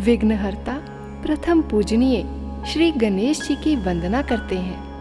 विघ्नहर्ता प्रथम पूजनीय श्री गणेश जी की वंदना करते हैं।